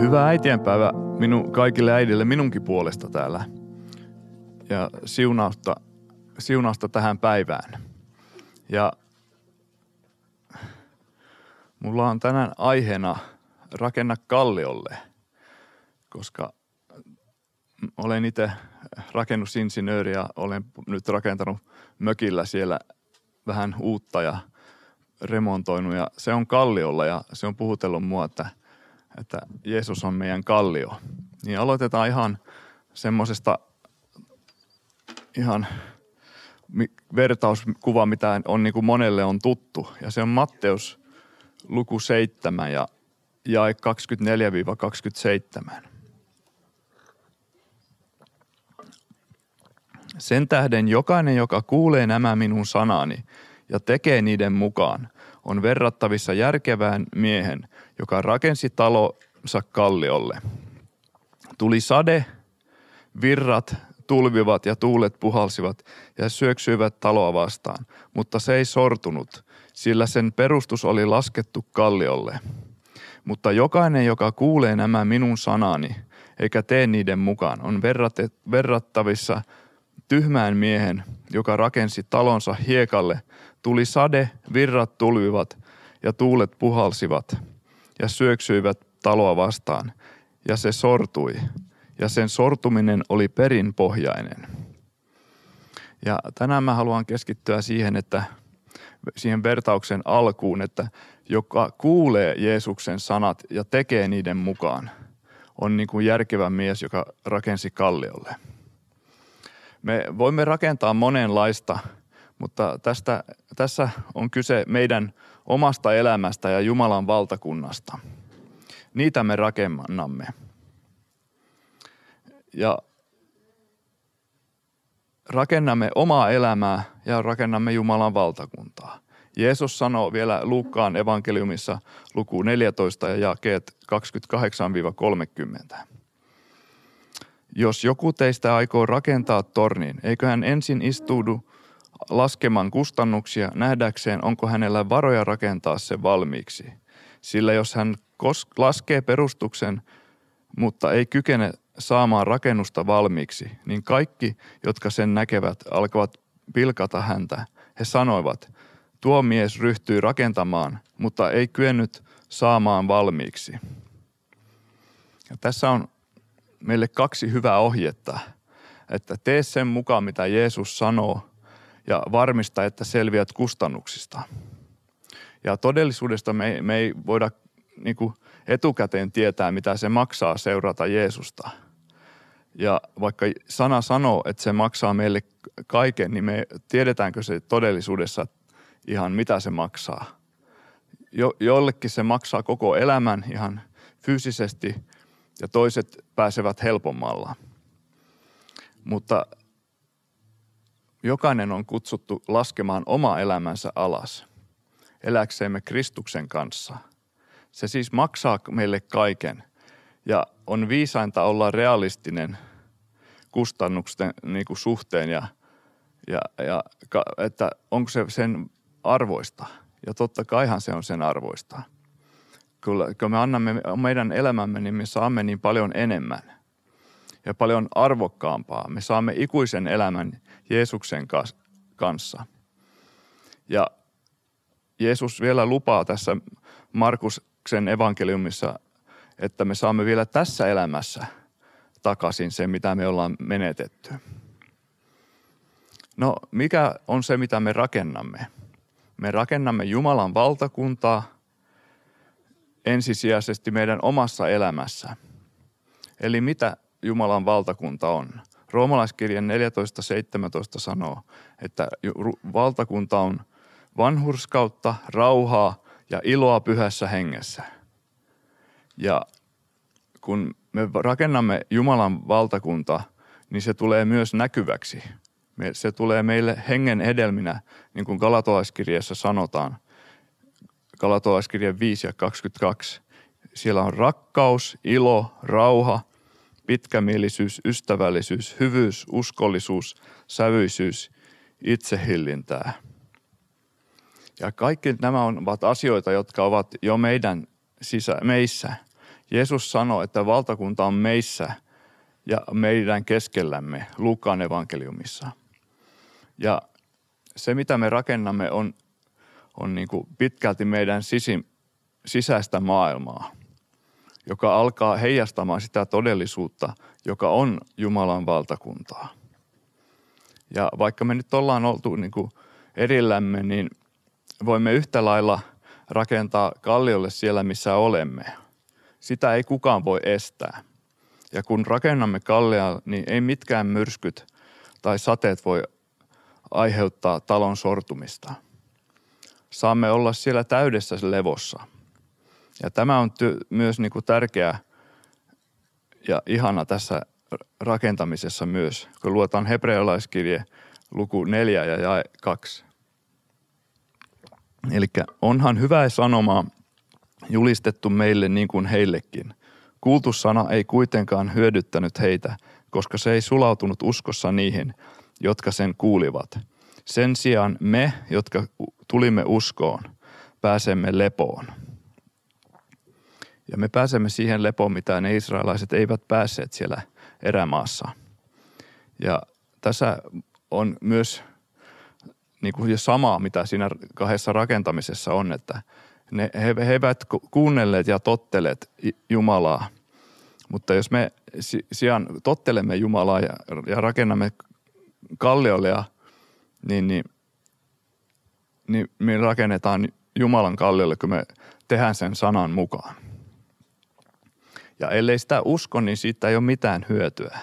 Hyvää äitienpäivä minun, kaikille äidille minunkin puolesta täällä. Ja siunausta, siunausta tähän päivään. Ja mulla on tänään aiheena rakenna kalliolle, koska olen itse rakennusinsinööri ja olen nyt rakentanut mökillä siellä vähän uutta ja remontoinut ja se on kalliolla ja se on puhutellut mua, että, että Jeesus on meidän kallio. Niin aloitetaan ihan semmoisesta ihan vertauskuva, mitä on niin kuin monelle on tuttu. Ja se on Matteus luku 7 ja jae 24-27. Sen tähden jokainen, joka kuulee nämä minun sanani ja tekee niiden mukaan, on verrattavissa järkevään miehen, joka rakensi talonsa kalliolle. Tuli sade, virrat tulvivat ja tuulet puhalsivat ja syöksyivät taloa vastaan, mutta se ei sortunut, sillä sen perustus oli laskettu kalliolle. Mutta jokainen, joka kuulee nämä minun sanani, eikä tee niiden mukaan, on verrattavissa tyhmään miehen, joka rakensi talonsa hiekalle, tuli sade, virrat tulvivat ja tuulet puhalsivat ja syöksyivät taloa vastaan, ja se sortui, ja sen sortuminen oli perinpohjainen. Ja tänään mä haluan keskittyä siihen, että siihen vertauksen alkuun, että joka kuulee Jeesuksen sanat ja tekee niiden mukaan, on niin kuin järkevä mies, joka rakensi kalliolle – me voimme rakentaa monenlaista, mutta tästä, tässä on kyse meidän omasta elämästä ja Jumalan valtakunnasta. Niitä me rakennamme. Ja rakennamme omaa elämää ja rakennamme Jumalan valtakuntaa. Jeesus sanoo vielä Luukkaan evankeliumissa luku 14 ja jakeet 28-30. Jos joku teistä aikoo rakentaa tornin, eikö hän ensin istuudu laskemaan kustannuksia nähdäkseen, onko hänellä varoja rakentaa se valmiiksi. Sillä jos hän laskee perustuksen, mutta ei kykene saamaan rakennusta valmiiksi, niin kaikki, jotka sen näkevät, alkavat pilkata häntä. He sanoivat, tuo mies ryhtyi rakentamaan, mutta ei kyennyt saamaan valmiiksi. Ja tässä on meille kaksi hyvää ohjetta, että tee sen mukaan, mitä Jeesus sanoo ja varmista, että selviät kustannuksista. Ja todellisuudesta me, me ei voida niin kuin etukäteen tietää, mitä se maksaa seurata Jeesusta. Ja vaikka sana sanoo, että se maksaa meille kaiken, niin me tiedetäänkö se todellisuudessa ihan mitä se maksaa. Jo, jollekin se maksaa koko elämän ihan fyysisesti – ja toiset pääsevät helpommalla. Mutta jokainen on kutsuttu laskemaan oma elämänsä alas, eläkseemme Kristuksen kanssa. Se siis maksaa meille kaiken ja on viisainta olla realistinen kustannusten niin kuin suhteen ja, ja, ja että onko se sen arvoista. Ja totta kaihan se on sen arvoista – kun me annamme meidän elämämme, niin me saamme niin paljon enemmän ja paljon arvokkaampaa. Me saamme ikuisen elämän Jeesuksen kanssa. Ja Jeesus vielä lupaa tässä Markuksen evankeliumissa, että me saamme vielä tässä elämässä takaisin se, mitä me ollaan menetetty. No, mikä on se, mitä me rakennamme? Me rakennamme Jumalan valtakuntaa – ensisijaisesti meidän omassa elämässä. Eli mitä Jumalan valtakunta on? Roomalaiskirjan 14.17 sanoo, että valtakunta on vanhurskautta, rauhaa ja iloa pyhässä hengessä. Ja kun me rakennamme Jumalan valtakunta, niin se tulee myös näkyväksi. Se tulee meille hengen edelminä, niin kuin Galatolaiskirjassa sanotaan – Galatolaiskirjan 5 ja 22. Siellä on rakkaus, ilo, rauha, pitkämielisyys, ystävällisyys, hyvyys, uskollisuus, sävyisyys, itsehillintää. Ja kaikki nämä ovat asioita, jotka ovat jo meidän sisä, meissä. Jeesus sanoi, että valtakunta on meissä ja meidän keskellämme Luukkaan evankeliumissa. Ja se, mitä me rakennamme, on, on niin kuin pitkälti meidän sisin, sisäistä maailmaa, joka alkaa heijastamaan sitä todellisuutta, joka on Jumalan valtakuntaa. Ja vaikka me nyt ollaan oltu niin kuin erillämme, niin voimme yhtä lailla rakentaa kalliolle siellä, missä olemme. Sitä ei kukaan voi estää. Ja kun rakennamme kallia, niin ei mitkään myrskyt tai sateet voi aiheuttaa talon sortumista. Saamme olla siellä täydessä levossa. Ja tämä on ty- myös niin kuin tärkeä ja ihana tässä rakentamisessa myös, kun luotaan hebrealaiskirje luku 4 ja jae 2. Eli onhan hyvä sanoma julistettu meille niin kuin heillekin. Kuultu sana ei kuitenkaan hyödyttänyt heitä, koska se ei sulautunut uskossa niihin, jotka sen kuulivat. Sen sijaan me, jotka tulimme uskoon, pääsemme lepoon. Ja me pääsemme siihen lepoon, mitä ne israelaiset eivät päässeet siellä erämaassa. Ja tässä on myös niin kuin jo sama, mitä siinä kahdessa rakentamisessa on, että ne, he, he eivät kuunnelleet ja totteleet Jumalaa. Mutta jos me sijaan tottelemme Jumalaa ja, ja rakennamme kalliolle, niin, niin, niin me rakennetaan Jumalan kalliolle, kun me tehdään sen sanan mukaan. Ja ellei sitä usko, niin siitä ei ole mitään hyötyä.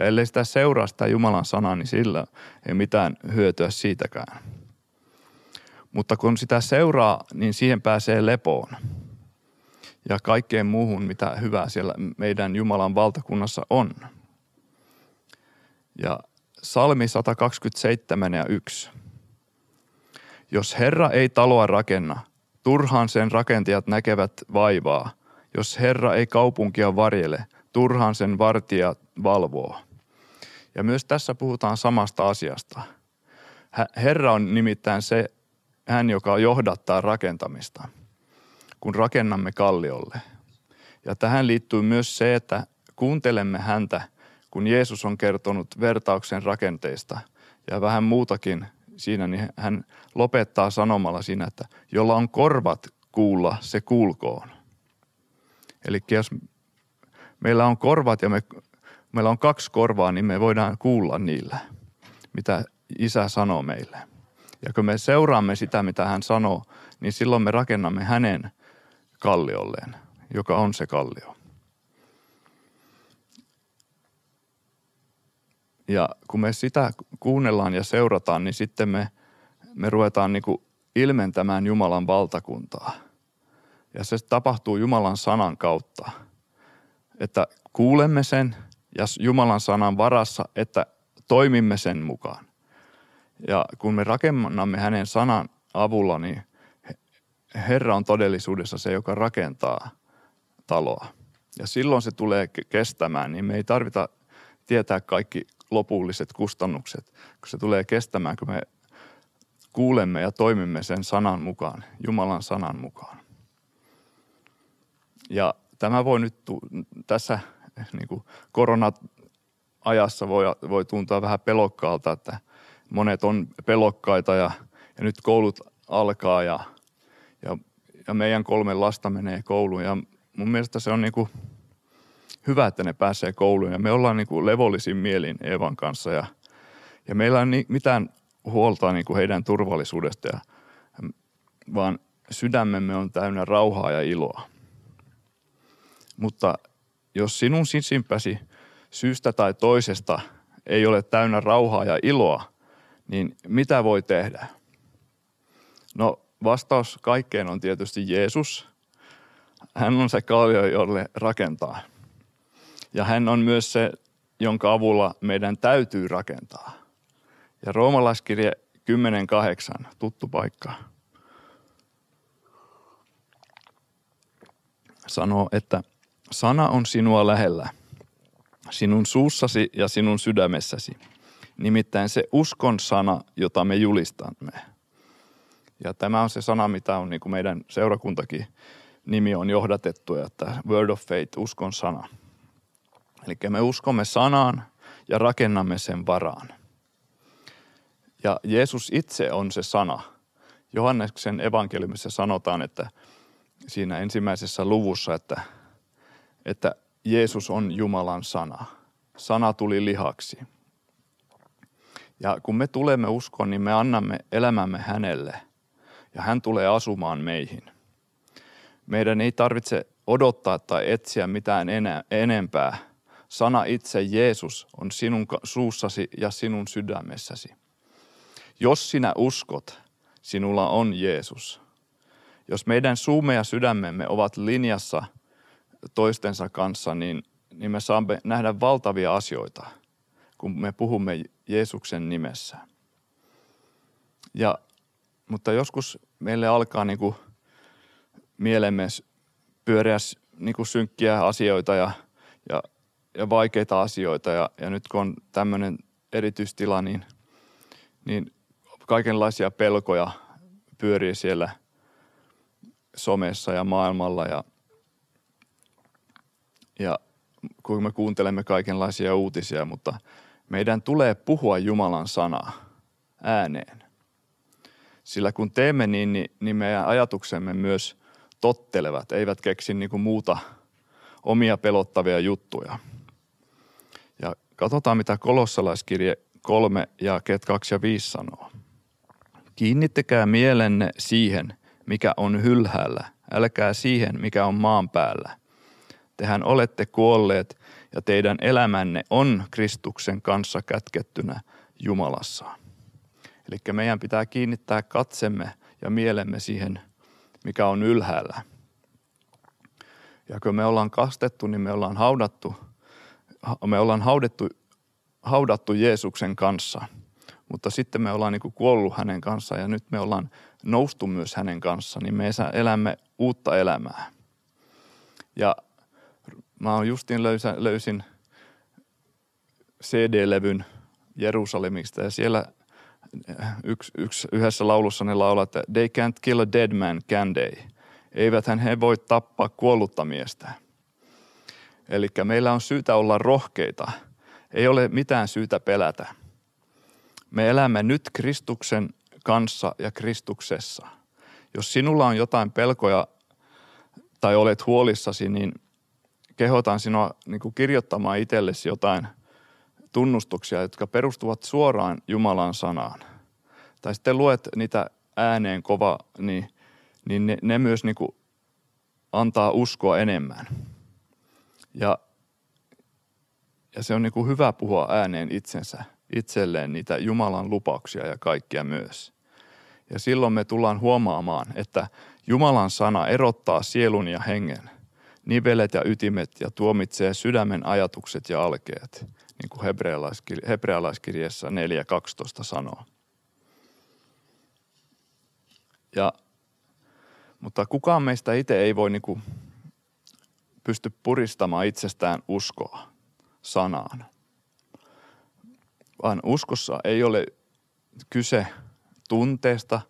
Ja ellei sitä seuraa sitä Jumalan sanaa, niin sillä ei mitään hyötyä siitäkään. Mutta kun sitä seuraa, niin siihen pääsee lepoon. Ja kaikkeen muuhun, mitä hyvää siellä meidän Jumalan valtakunnassa on. Ja Salmi 127 ja 1. Jos Herra ei taloa rakenna, turhaan sen rakentajat näkevät vaivaa. Jos Herra ei kaupunkia varjele, turhaan sen vartija valvoo. Ja myös tässä puhutaan samasta asiasta. Herra on nimittäin se, hän joka johdattaa rakentamista, kun rakennamme kalliolle. Ja tähän liittyy myös se, että kuuntelemme häntä, kun Jeesus on kertonut vertauksen rakenteista ja vähän muutakin siinä, niin hän lopettaa sanomalla siinä, että jolla on korvat kuulla, se kuulkoon. Eli jos meillä on korvat ja me meillä on kaksi korvaa, niin me voidaan kuulla niillä, mitä isä sanoo meille. Ja kun me seuraamme sitä, mitä hän sanoo, niin silloin me rakennamme hänen kalliolleen, joka on se kallio. Ja kun me sitä kuunnellaan ja seurataan, niin sitten me, me ruvetaan niin kuin ilmentämään Jumalan valtakuntaa. Ja se tapahtuu Jumalan sanan kautta. Että kuulemme sen – ja Jumalan sanan varassa, että toimimme sen mukaan. Ja kun me rakennamme hänen sanan avulla, niin Herra on todellisuudessa se, joka rakentaa taloa. Ja silloin se tulee kestämään, niin me ei tarvita tietää kaikki lopulliset kustannukset, kun se tulee kestämään, kun me kuulemme ja toimimme sen sanan mukaan, Jumalan sanan mukaan. Ja tämä voi nyt tässä niin kuin korona-ajassa voi, voi tuntua vähän pelokkaalta, että monet on pelokkaita ja, ja nyt koulut alkaa ja, ja, ja meidän kolme lasta menee kouluun ja mun mielestä se on niin kuin hyvä, että ne pääsee kouluun ja me ollaan niin kuin levollisin mielin Eevan kanssa ja, ja meillä on niin, mitään huolta niin kuin heidän turvallisuudesta ja, vaan sydämemme on täynnä rauhaa ja iloa. Mutta jos sinun sisimpäsi syystä tai toisesta ei ole täynnä rauhaa ja iloa, niin mitä voi tehdä? No vastaus kaikkeen on tietysti Jeesus. Hän on se kallio, jolle rakentaa. Ja hän on myös se, jonka avulla meidän täytyy rakentaa. Ja roomalaiskirje 10.8, tuttu paikka, sanoo, että – Sana on sinua lähellä, sinun suussasi ja sinun sydämessäsi. Nimittäin se uskon sana, jota me julistamme. Ja tämä on se sana, mitä on niin kuin meidän seurakuntakin nimi on johdatettu, että Word of Faith, uskon sana. Eli me uskomme sanaan ja rakennamme sen varaan. Ja Jeesus itse on se sana. Johanneksen evankeliumissa sanotaan, että siinä ensimmäisessä luvussa, että, että Jeesus on Jumalan sana. Sana tuli lihaksi. Ja kun me tulemme uskoon, niin me annamme elämämme hänelle ja hän tulee asumaan meihin. Meidän ei tarvitse odottaa tai etsiä mitään enää, enempää. Sana itse Jeesus on sinun suussasi ja sinun sydämessäsi. Jos sinä uskot, sinulla on Jeesus. Jos meidän suumme ja sydämemme ovat linjassa toistensa kanssa, niin, niin me saamme nähdä valtavia asioita, kun me puhumme Jeesuksen nimessä. Ja, mutta joskus meille alkaa niin kuin mielemme pyöriä niin kuin synkkiä asioita ja, ja, ja vaikeita asioita. Ja, ja nyt kun on tämmöinen erityistila, niin, niin kaikenlaisia pelkoja pyörii siellä somessa ja maailmalla ja, ja kun me kuuntelemme kaikenlaisia uutisia, mutta meidän tulee puhua Jumalan sanaa ääneen. Sillä kun teemme niin, niin, niin meidän ajatuksemme myös tottelevat, eivät keksi niin kuin muuta omia pelottavia juttuja. Ja katsotaan, mitä kolossalaiskirje 3 ja 2 ja 5 sanoo. Kiinnittäkää mielenne siihen, mikä on hylhäällä, älkää siihen, mikä on maan päällä. Tehän olette kuolleet ja teidän elämänne on Kristuksen kanssa kätkettynä Jumalassa. Eli meidän pitää kiinnittää katsemme ja mielemme siihen, mikä on ylhäällä. Ja kun me ollaan kastettu, niin me ollaan haudattu, me ollaan haudattu, haudattu Jeesuksen kanssa – mutta sitten me ollaan niin kuollut hänen kanssaan ja nyt me ollaan noustu myös hänen kanssaan, niin me elämme uutta elämää. Ja mä oon justiin löysä, löysin CD-levyn Jerusalemista ja siellä yksi, yksi, yhdessä laulussa ne laulaa, että they can't kill a dead man, can they? Eiväthän he voi tappaa kuollutta miestä. Eli meillä on syytä olla rohkeita. Ei ole mitään syytä pelätä. Me elämme nyt Kristuksen kanssa ja Kristuksessa. Jos sinulla on jotain pelkoja tai olet huolissasi, niin kehotan sinua niin kuin kirjoittamaan itsellesi jotain tunnustuksia, jotka perustuvat suoraan Jumalan sanaan. Tai sitten luet niitä ääneen kova, niin, niin ne, ne myös niin kuin antaa uskoa enemmän. Ja, ja se on niin kuin hyvä puhua ääneen itsensä itselleen niitä Jumalan lupauksia ja kaikkia myös. Ja silloin me tullaan huomaamaan, että Jumalan sana erottaa sielun ja hengen, nivelet ja ytimet ja tuomitsee sydämen ajatukset ja alkeet, niin kuin hebrealaiskirjassa 4.12 sanoo. Ja, mutta kukaan meistä itse ei voi niin kuin pysty puristamaan itsestään uskoa sanaan – vaan uskossa ei ole kyse tunteesta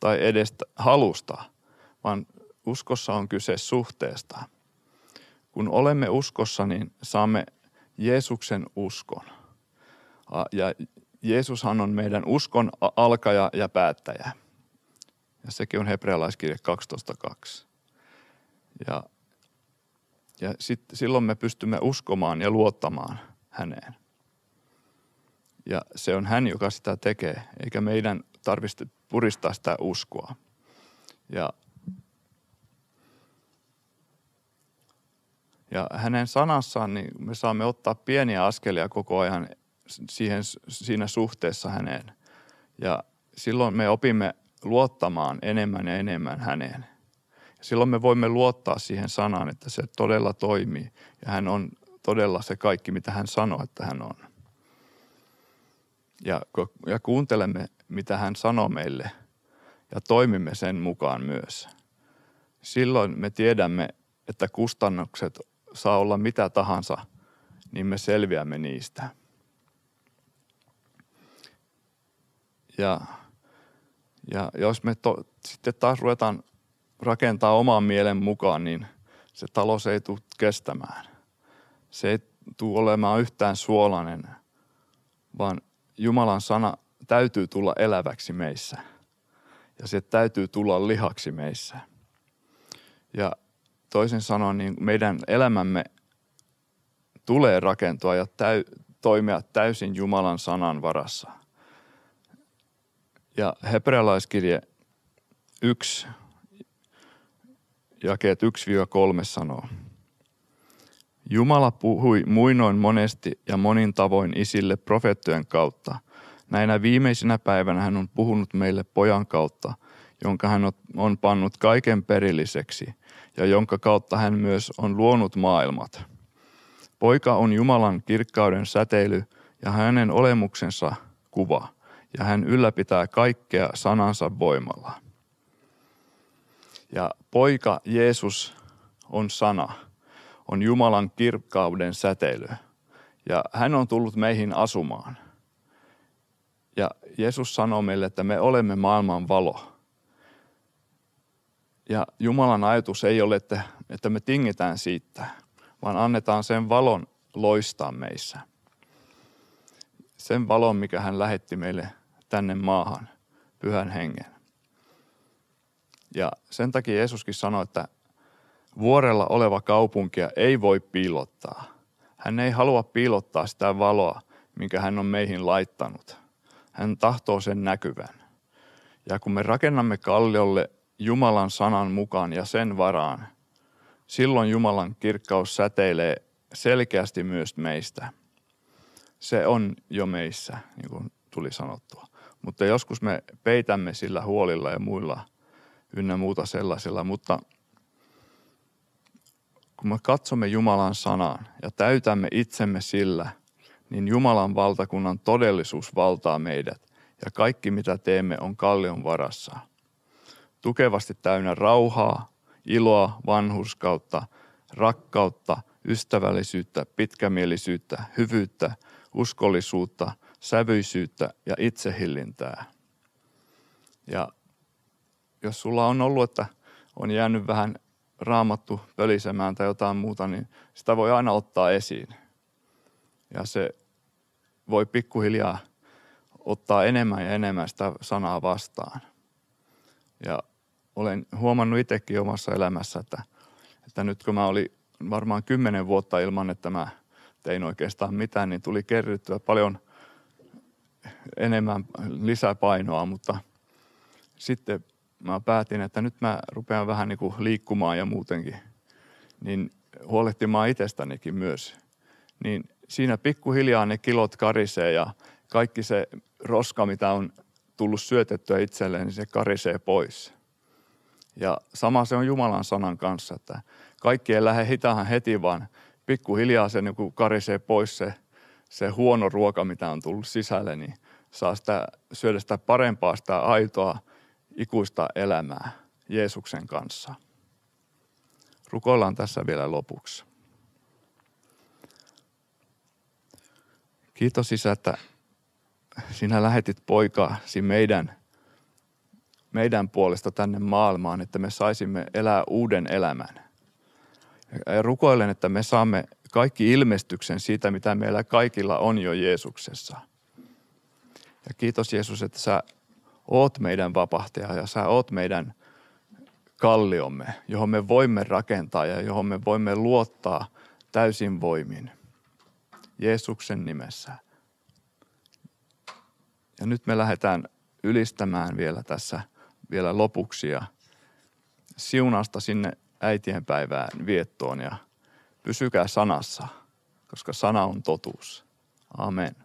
tai edes halusta, vaan uskossa on kyse suhteesta. Kun olemme uskossa, niin saamme Jeesuksen uskon. Ja Jeesushan on meidän uskon alkaja ja päättäjä. Ja sekin on hebrealaiskirje 12.2. Ja, ja sit, silloin me pystymme uskomaan ja luottamaan häneen. Ja se on hän, joka sitä tekee, eikä meidän tarvitse puristaa sitä uskoa. Ja, ja hänen sanassaan niin me saamme ottaa pieniä askelia koko ajan siihen, siinä suhteessa häneen. Ja silloin me opimme luottamaan enemmän ja enemmän häneen. Ja silloin me voimme luottaa siihen sanaan, että se todella toimii ja hän on todella se kaikki, mitä hän sanoo, että hän on ja, ja kuuntelemme, mitä hän sanoo meille ja toimimme sen mukaan myös. Silloin me tiedämme, että kustannukset saa olla mitä tahansa, niin me selviämme niistä. Ja, ja jos me to, sitten taas ruvetaan rakentaa oman mielen mukaan, niin se talous ei tule kestämään. Se ei tule olemaan yhtään suolainen, vaan Jumalan sana täytyy tulla eläväksi meissä. Ja se täytyy tulla lihaksi meissä. Ja toisin sanoen, niin meidän elämämme tulee rakentua ja täy, toimia täysin Jumalan sanan varassa. Ja hebrealaiskirje 1, jakeet 1-3 sanoo. Jumala puhui muinoin monesti ja monin tavoin isille profeettojen kautta. Näinä viimeisinä päivänä hän on puhunut meille pojan kautta, jonka hän on pannut kaiken perilliseksi ja jonka kautta hän myös on luonut maailmat. Poika on Jumalan kirkkauden säteily ja hänen olemuksensa kuva, ja hän ylläpitää kaikkea sanansa voimalla. Ja poika Jeesus on sana, on Jumalan kirkkauden säteily. Ja hän on tullut meihin asumaan. Ja Jeesus sanoo meille, että me olemme maailman valo. Ja Jumalan ajatus ei ole, että, että me tingitään siitä, vaan annetaan sen valon loistaa meissä. Sen valon, mikä hän lähetti meille tänne maahan, pyhän hengen. Ja sen takia Jeesuskin sanoi, että vuorella oleva kaupunkia ei voi piilottaa. Hän ei halua piilottaa sitä valoa, minkä hän on meihin laittanut. Hän tahtoo sen näkyvän. Ja kun me rakennamme kalliolle Jumalan sanan mukaan ja sen varaan, silloin Jumalan kirkkaus säteilee selkeästi myös meistä. Se on jo meissä, niin kuin tuli sanottua. Mutta joskus me peitämme sillä huolilla ja muilla ynnä muuta sellaisella, mutta kun me katsomme Jumalan sanaan ja täytämme itsemme sillä, niin Jumalan valtakunnan todellisuus valtaa meidät ja kaikki mitä teemme on kallion varassa. Tukevasti täynnä rauhaa, iloa, vanhuskautta, rakkautta, ystävällisyyttä, pitkämielisyyttä, hyvyyttä, uskollisuutta, sävyisyyttä ja itsehillintää. Ja jos sulla on ollut, että on jäänyt vähän raamattu pölisemään tai jotain muuta, niin sitä voi aina ottaa esiin. Ja se voi pikkuhiljaa ottaa enemmän ja enemmän sitä sanaa vastaan. Ja olen huomannut itsekin omassa elämässä, että, että nyt kun mä olin varmaan kymmenen vuotta ilman, että mä tein oikeastaan mitään, niin tuli kerryttyä paljon enemmän lisäpainoa, mutta sitten mä päätin, että nyt mä rupean vähän niin kuin liikkumaan ja muutenkin, niin huolehtimaan itsestänikin myös. Niin siinä pikkuhiljaa ne kilot karisee ja kaikki se roska, mitä on tullut syötettyä itselleen, niin se karisee pois. Ja sama se on Jumalan sanan kanssa, että kaikki ei lähde hitahan heti, vaan pikkuhiljaa se niin karisee pois se, se huono ruoka, mitä on tullut sisälle, niin saa sitä, syödä sitä parempaa, sitä aitoa, ikuista elämää Jeesuksen kanssa. Rukoillaan tässä vielä lopuksi. Kiitos Isä, että sinä lähetit poikaasi meidän, meidän puolesta tänne maailmaan, että me saisimme elää uuden elämän. Ja rukoilen, että me saamme kaikki ilmestyksen siitä, mitä meillä kaikilla on jo Jeesuksessa. Ja kiitos Jeesus, että sä oot meidän vapahtaja ja sä oot meidän kalliomme, johon me voimme rakentaa ja johon me voimme luottaa täysin voimin. Jeesuksen nimessä. Ja nyt me lähdetään ylistämään vielä tässä vielä lopuksi ja siunasta sinne äitien päivään viettoon ja pysykää sanassa, koska sana on totuus. Amen.